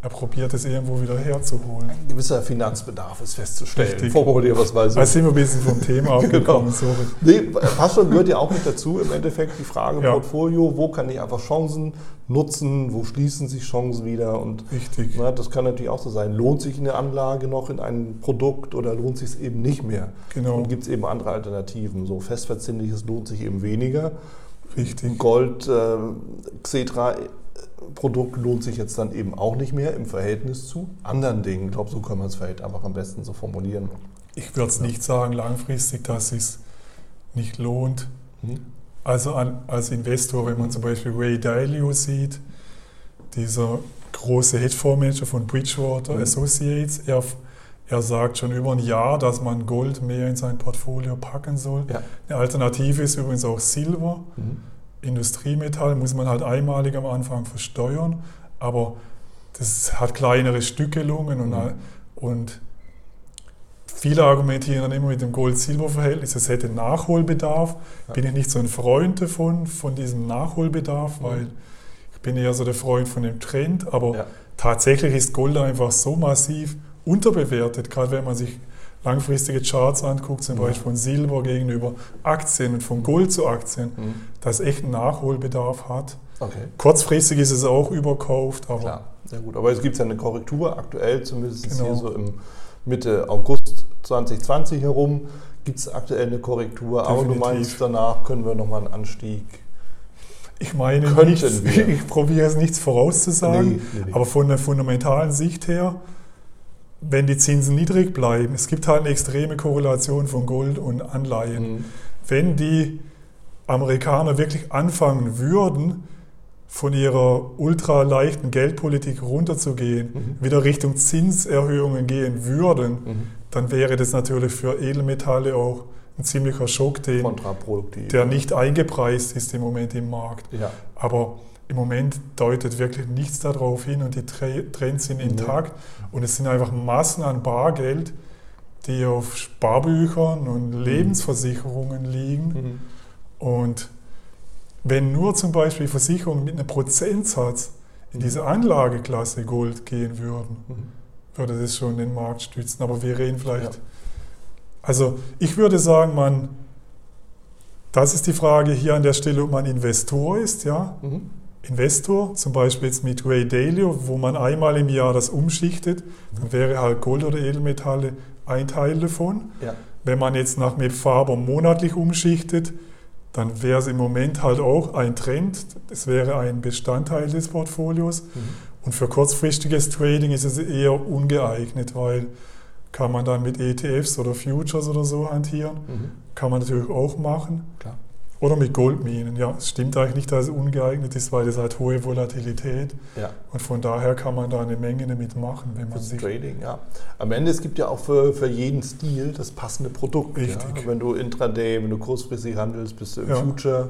er probiert es irgendwo wieder herzuholen. Ein gewisser Finanzbedarf ist festzustellen. Richtig. Wir es mal so. Da sind wir ein bisschen vom Thema abgekommen, sorry. Nee, passt schon, gehört ja auch mit dazu. Im Endeffekt die Frage Ja. Portfolio, wo kann ich einfach Chancen nutzen, wo schließen sich Chancen wieder und Richtig. na, das kann natürlich auch so sein. Lohnt sich eine Anlage noch in ein Produkt oder lohnt sich es eben nicht mehr? Genau. Und gibt es eben andere Alternativen. So festverzinsliches lohnt sich eben weniger. Richtig. Gold, äh, Xetra Produkt lohnt sich jetzt dann eben auch nicht mehr im Verhältnis zu anderen Dingen. Ich glaube, so kann man es vielleicht einfach am besten so formulieren. Ich würde es nicht sagen langfristig, dass es nicht lohnt. Mhm. Also an, als Investor, wenn man zum Beispiel Ray Dalio sieht, dieser große Hedgefondsmanager von Bridgewater Mhm. Associates, er, er sagt schon über ein Jahr, dass man Gold mehr in sein Portfolio packen soll. Ja. Eine Alternative ist übrigens auch Silber. Mhm. Industriemetall muss man halt einmalig am Anfang versteuern, aber das hat kleinere Stückelungen und, Mhm. und viele argumentieren dann immer mit dem Gold-Silber-Verhältnis, es hätte Nachholbedarf. Ja. Bin ich nicht so ein Freund davon, von diesem Nachholbedarf, Mhm. weil ich bin eher so der Freund von dem Trend, aber Ja. tatsächlich ist Gold einfach so massiv unterbewertet, gerade wenn man sich langfristige Charts anguckt, zum Ja. Beispiel von Silber gegenüber Aktien und von Gold zu Aktien, Mhm. dass echt einen Nachholbedarf hat. Okay. Kurzfristig ist es auch überkauft, aber Klar, sehr gut. Aber es gibt ja eine Korrektur, aktuell zumindest Genau. hier so im Mitte August 2020 herum gibt es aktuell eine Korrektur. Aber du Definitiv. meinst, danach können wir nochmal einen Anstieg. ich meine, nichts, ich probiere es nichts vorauszusagen, Nee, nee, nee. aber von der fundamentalen Sicht her, wenn die Zinsen niedrig bleiben, es gibt halt eine extreme Korrelation von Gold und Anleihen. Mhm. Wenn die Amerikaner wirklich anfangen würden, von ihrer ultraleichten Geldpolitik runterzugehen, Mhm. wieder Richtung Zinserhöhungen gehen würden, Mhm. dann wäre das natürlich für Edelmetalle auch ein ziemlicher Schock, den, der nicht eingepreist ist im Moment im Markt. Ja. Aber im Moment deutet wirklich nichts darauf hin und die Tre- Trends sind intakt. Und es sind einfach Massen an Bargeld, die auf Sparbüchern und Lebensversicherungen liegen. Mhm. Und wenn nur zum Beispiel Versicherungen mit einem Prozentsatz in diese Anlageklasse Gold gehen würden, Mhm. würde das schon den Markt stützen. Aber wir reden vielleicht. Ja. Also ich würde sagen, man, das ist die Frage hier an der Stelle, ob man Investor ist, ja. Mhm. Investor, zum Beispiel jetzt mit Ray Dalio, wo man einmal im Jahr das umschichtet, dann wäre halt Gold oder Edelmetalle ein Teil davon. Ja. Wenn man jetzt nach mit Faber monatlich umschichtet, dann wäre es im Moment halt auch ein Trend. Es wäre ein Bestandteil des Portfolios. Mhm. Und für kurzfristiges Trading ist es eher ungeeignet, weil kann man dann mit ETFs oder Futures oder so hantieren. Mhm. Kann man natürlich auch machen. Klar. Oder mit Goldminen. Ja, es stimmt eigentlich nicht, dass es ungeeignet ist, weil das hat hohe Volatilität. Ja. Und von daher kann man da eine Menge damit machen, wenn man Fürs sich. Trading, ja. Am Ende, es gibt ja auch für, für jeden Stil das passende Produkt. Richtig. Ja? Wenn du Intraday, wenn du kurzfristig handelst, bist du im Ja. Future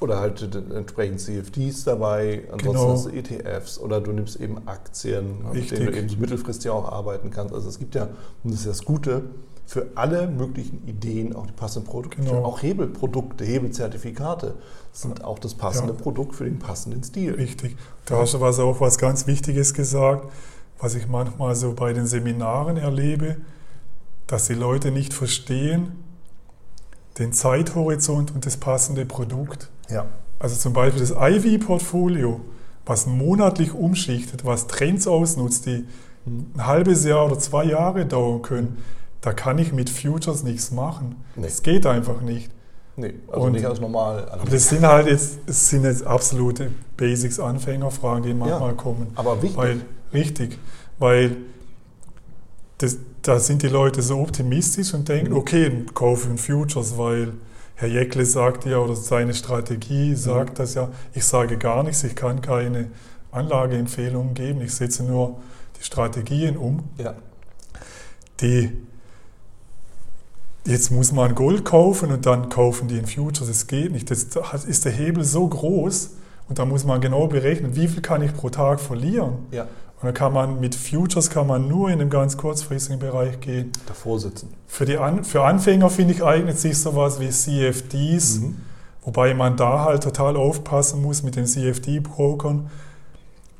oder halt entsprechend CFDs dabei, ansonsten Genau. hast du ETFs oder du nimmst eben Aktien, mit denen du eben so mittelfristig auch arbeiten kannst. Also es gibt ja, und das ist das Gute, für alle möglichen Ideen auch die passenden Produkte. Genau. Auch Hebelprodukte, Hebelzertifikate sind auch das passende Ja. Produkt für den passenden Stil. Richtig. Da hast du was auch was ganz Wichtiges gesagt, was ich manchmal so bei den Seminaren erlebe, dass die Leute nicht verstehen den Zeithorizont und das passende Produkt. Ja. Also zum Beispiel das IV-Portfolio, was monatlich umschichtet, was Trends ausnutzt, die Mhm. ein halbes Jahr oder zwei Jahre dauern können, da kann ich mit Futures nichts machen. Nee. Das geht einfach nicht. Nee, also Und- nicht als normal. Aber das sind halt jetzt, sind jetzt absolute Basics, Anfängerfragen, die manchmal Ja. kommen. Aber wichtig. Weil, richtig, weil das, da sind die Leute so optimistisch und denken, Mhm. okay, kaufe einen Futures, weil Herr Jeckle sagt ja, oder seine Strategie sagt Mhm. das ja, ich sage gar nichts, ich kann keine Anlageempfehlungen geben, ich setze nur die Strategien um, ja. die jetzt muss man Gold kaufen und dann kaufen die in Futures, das geht nicht, das ist der Hebel so groß und da muss man genau berechnen, wie viel kann ich pro Tag verlieren. ja. Und dann kann man mit Futures kann man nur in einem ganz kurzfristigen Bereich gehen. davor sitzen. Für, die An für Anfänger, finde ich, eignet sich sowas wie CFDs, Mhm. wobei man da halt total aufpassen muss mit den CFD-Brokern.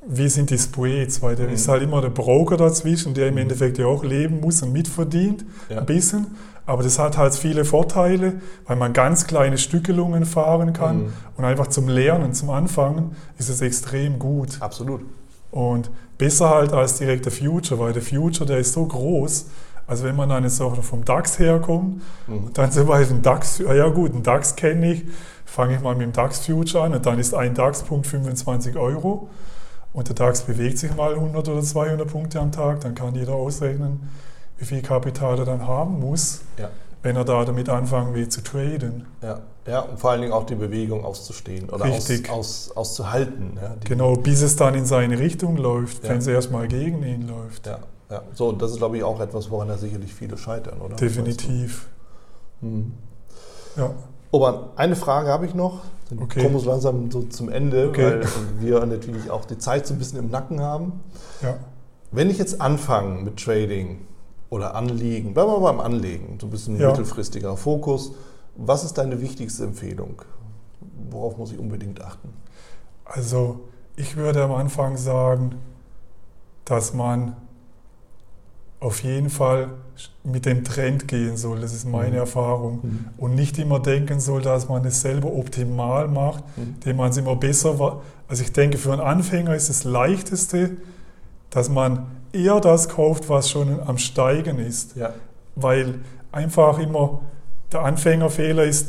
Wie sind die Spreads, weil da Mhm. ist halt immer der Broker dazwischen, der im Mhm. Endeffekt ja auch leben muss und mitverdient, Ja. ein bisschen. Aber das hat halt viele Vorteile, weil man ganz kleine Stückelungen fahren kann Mhm. und einfach zum Lernen, zum Anfangen ist es extrem gut. Absolut. Und besser halt als direkt der Future, weil der Future, der ist so groß. Also wenn man dann jetzt auch vom DAX herkommt, Mhm. dann zum Beispiel ein DAX, ah ja gut, einen DAX kenne ich, fange ich mal mit dem DAX Future an und dann ist ein DAX-Punkt 25 Euro und der DAX bewegt sich mal 100 oder 200 Punkte am Tag, dann kann jeder ausrechnen, wie viel Kapital er dann haben muss, Ja. wenn er da damit anfangen will zu traden. Ja. ja, und vor allen Dingen auch die Bewegung auszustehen oder aus, aus, auszuhalten. Ja, Genau, bis es dann in seine Richtung läuft, Ja. wenn es erstmal gegen ihn läuft. Ja, ja. So, das ist, glaube ich, auch etwas, woran da sicherlich viele scheitern, oder? Definitiv. du? Mhm. Ja. Ober, eine Frage habe ich noch. Dann Okay. kommen wir so langsam so zum Ende, Okay. weil wir natürlich auch die Zeit so ein bisschen im Nacken haben. ja. Wenn ich jetzt anfange mit Trading oder Anlegen, bleiben wir beim Anlegen, so ein bisschen Ja. mittelfristiger Fokus, was ist deine wichtigste Empfehlung? Worauf muss ich unbedingt achten? Also ich würde am Anfang sagen, dass man auf jeden Fall mit dem Trend gehen soll. Das ist meine Mhm. Erfahrung. Mhm. Und nicht immer denken soll, dass man es selber optimal macht, Mhm. indem man es immer besser war. Also ich denke, für einen Anfänger ist das Leichteste, dass man eher das kauft, was schon am Steigen ist. Ja. Weil einfach immer der Anfängerfehler ist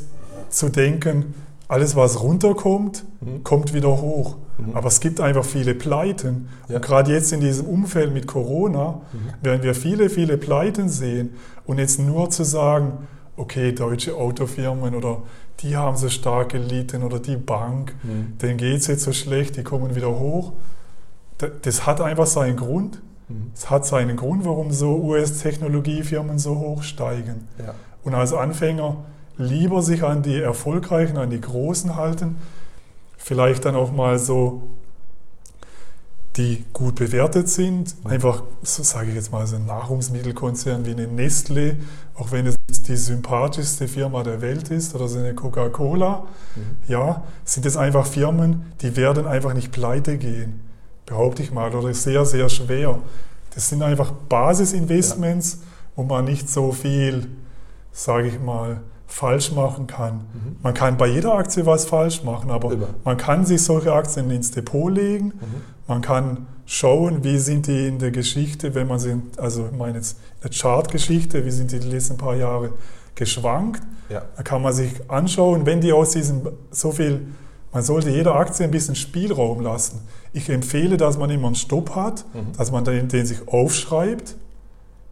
zu denken, alles was runterkommt, Mhm. kommt wieder hoch. Mhm. Aber es gibt einfach viele Pleiten. Ja. Und gerade jetzt in diesem Umfeld mit Corona Mhm. werden wir viele, viele Pleiten sehen. Und jetzt nur zu sagen, okay, deutsche Autofirmen oder die haben so stark gelitten oder die Bank, Mhm. denen geht es jetzt so schlecht, die kommen wieder hoch. Da- Das hat einfach seinen Grund. Mhm. Es hat seinen Grund, warum so US-Technologiefirmen so hoch steigen. Ja. Und als Anfänger lieber sich an die erfolgreichen, an die großen halten, vielleicht dann auch mal so, die gut bewertet sind. Einfach, so sage ich jetzt mal, so ein Nahrungsmittelkonzern wie eine Nestle, auch wenn es die sympathischste Firma der Welt ist oder so eine Coca-Cola. Mhm. Ja, sind es einfach Firmen, die werden einfach nicht pleite gehen, behaupte ich mal, oder sehr, sehr schwer. Das sind einfach Basisinvestments, wo man nicht so viel, sage ich mal, falsch machen kann. Mhm. Man kann bei jeder Aktie was falsch machen, aber Immer. man kann sich solche Aktien ins Depot legen. Mhm. Man kann schauen, wie sind die in der Geschichte, wenn man sie, also ich meine jetzt eine Chartgeschichte, wie sind die die letzten paar Jahre geschwankt. Ja. Da kann man sich anschauen, wenn die aus diesem so viel, man sollte jeder Aktie ein bisschen Spielraum lassen. Ich empfehle, dass man immer einen Stopp hat, Mhm. dass man den, den sich aufschreibt.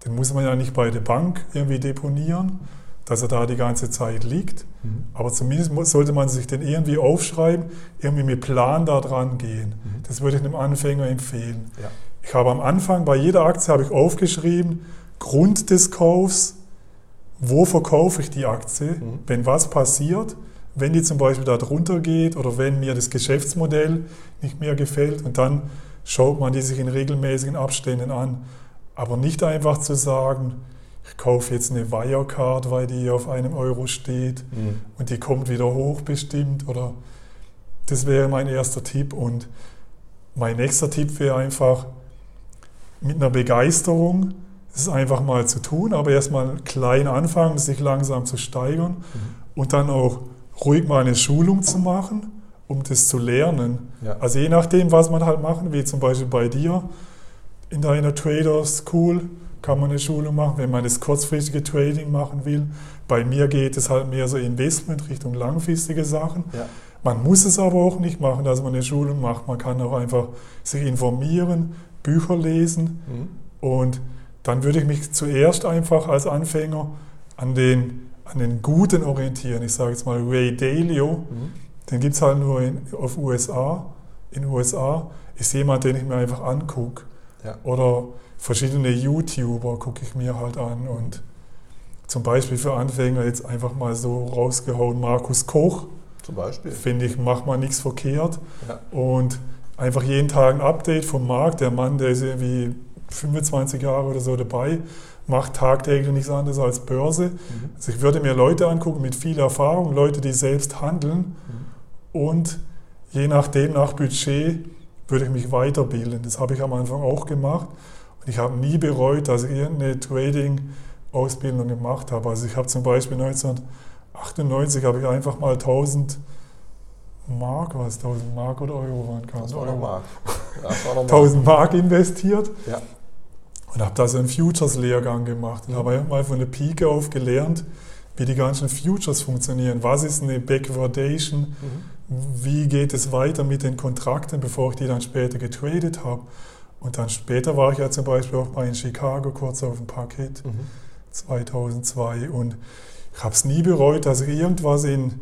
Den muss man ja nicht bei der Bank irgendwie deponieren, dass er da die ganze Zeit liegt. Mhm. Aber zumindest muss- sollte man sich den irgendwie aufschreiben, irgendwie mit Plan da dran gehen. Mhm. Das würde ich einem Anfänger empfehlen. Ja. Ich habe am Anfang bei jeder Aktie habe ich aufgeschrieben, Grund des Kaufs, wo verkaufe ich die Aktie, Mhm. wenn was passiert, wenn die zum Beispiel da drunter geht oder wenn mir das Geschäftsmodell nicht mehr gefällt und dann schaut man die sich in regelmäßigen Abständen an. Aber nicht einfach zu sagen, ich kaufe jetzt eine Wirecard, weil die auf einem Euro steht Mhm. und die kommt wieder hoch bestimmt oder das wäre mein erster Tipp und mein nächster Tipp wäre einfach mit einer Begeisterung es einfach mal zu tun, aber erstmal klein anfangen, sich langsam zu steigern und dann auch ruhig mal eine Schulung zu machen, um das zu lernen. Ja. Also je nachdem, was man halt machen will, zum Beispiel bei dir in deiner Trader School kann man eine Schulung machen, wenn man das kurzfristige Trading machen will. Bei mir geht es halt mehr so Investment Richtung langfristige Sachen. Ja. Man muss es aber auch nicht machen, dass man eine Schulung macht. Man kann auch einfach sich informieren, Bücher lesen Mhm. und dann würde ich mich zuerst einfach als Anfänger an den, an den Guten orientieren. Ich sage jetzt mal Ray Dalio, Mhm. den gibt es halt nur in, auf USA. In USA ist jemand, den ich mir einfach angucke. Ja. Oder verschiedene YouTuber gucke ich mir halt an und zum Beispiel für Anfänger jetzt einfach mal so rausgehauen, Markus Koch, Zum Beispiel. finde ich, macht man nichts verkehrt Ja. und einfach jeden Tag ein Update vom Markt. Der Mann, der ist irgendwie 25 Jahre oder so dabei, macht tagtäglich nichts anderes als Börse. Mhm. Also ich würde mir Leute angucken mit viel Erfahrung, Leute, die selbst handeln Mhm. und je nachdem, nach Budget, würde ich mich weiterbilden. Das habe ich am Anfang auch gemacht ich habe nie bereut, dass ich irgendeine Trading-Ausbildung gemacht habe. Also ich habe zum Beispiel 1998 habe ich einfach mal 1000 Mark, was 1000 Mark oder Euro waren? Das war noch Mark. Ja, 1000 Mark investiert. Ja. Und habe da so einen Futures-Lehrgang gemacht und habe mal von der Pike auf gelernt, wie die ganzen Futures funktionieren. Was ist eine Backwardation? Mhm. Wie geht es weiter mit den Kontrakten, bevor ich die dann später getradet habe? Und dann später war ich ja zum Beispiel auch mal in Chicago kurz auf dem Parkett, mhm. 2002. Und ich habe es nie bereut, dass ich irgendwas in,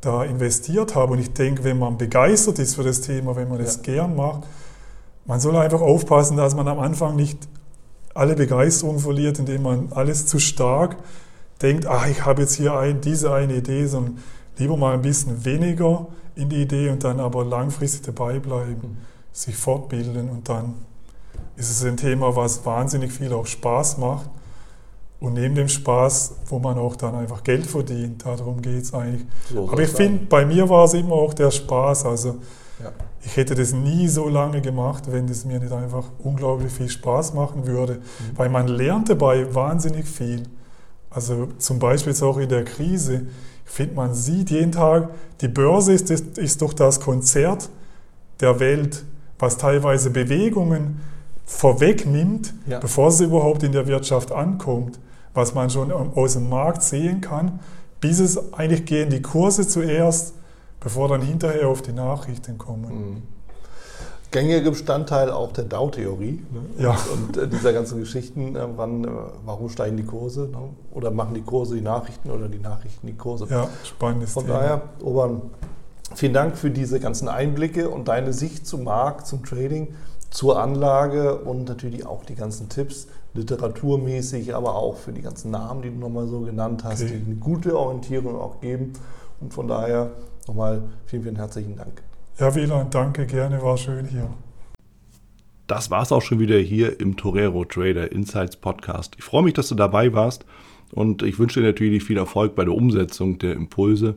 da investiert habe. Und ich denke, wenn man begeistert ist für das Thema, wenn man ja. das gern macht, man soll einfach aufpassen, dass man am Anfang nicht alle Begeisterung verliert, indem man alles zu stark denkt, ach, ich habe jetzt hier ein, diese eine Idee, sondern lieber mal ein bisschen weniger in die Idee und dann aber langfristig dabei bleiben, mhm. Sich fortbilden und dann ist es ein Thema, was wahnsinnig viel auch Spaß macht. Und neben dem Spaß, wo man auch dann einfach Geld verdient, darum geht es eigentlich. So aber ich finde, bei mir war es immer auch der Spaß. Also ja. ich hätte das nie so lange gemacht, wenn es mir nicht einfach unglaublich viel Spaß machen würde. Mhm. Weil man lernt dabei wahnsinnig viel. Also zum Beispiel jetzt auch in der Krise. Ich finde, man sieht jeden Tag, die Börse ist, ist, ist doch das Konzert der Welt, was teilweise Bewegungen vorwegnimmt, ja. bevor sie überhaupt in der Wirtschaft ankommt, was man schon aus dem Markt sehen kann, bis es eigentlich gehen die Kurse zuerst, bevor dann hinterher auf die Nachrichten kommen. Mhm gängiger Bestandteil auch der Dow-Theorie ne? ja. und, und äh, dieser ganzen Geschichten, äh, wann, äh, warum steigen die Kurse ne? oder machen die Kurse die Nachrichten oder die Nachrichten die Kurse. Ja, spannendes Von Thema. daher, Obern, vielen Dank für diese ganzen Einblicke und deine Sicht zum Markt, zum Trading, zur Anlage und natürlich auch die ganzen Tipps, literaturmäßig, aber auch für die ganzen Namen, die du nochmal so genannt hast, okay. die eine gute Orientierung auch geben. Und von daher nochmal vielen, vielen herzlichen Dank. Ja, Wieland, danke, gerne, war schön hier. Das war es auch schon wieder hier im Torero Trader Insights Podcast. Ich freue mich, dass du dabei warst und ich wünsche dir natürlich viel Erfolg bei der Umsetzung der Impulse.